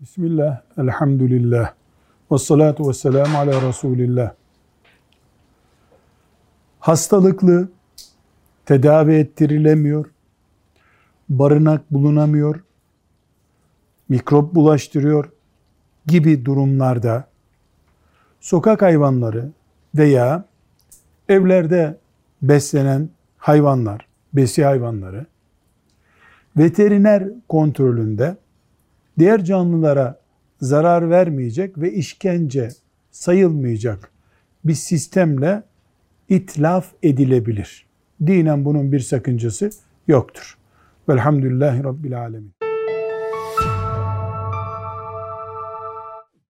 Bismillah, elhamdülillah, ve salatu ve selamu ala Resulillah. Hastalıklı, tedavi ettirilemiyor, barınak bulunamıyor, mikrop bulaştırıyor gibi durumlarda sokak hayvanları veya evlerde beslenen hayvanlar, besi hayvanları veteriner kontrolünde diğer canlılara zarar vermeyecek ve işkence sayılmayacak bir sistemle itlaf edilebilir. Dinen bunun bir sakıncası yoktur. Velhamdülillahi Rabbil Alemin.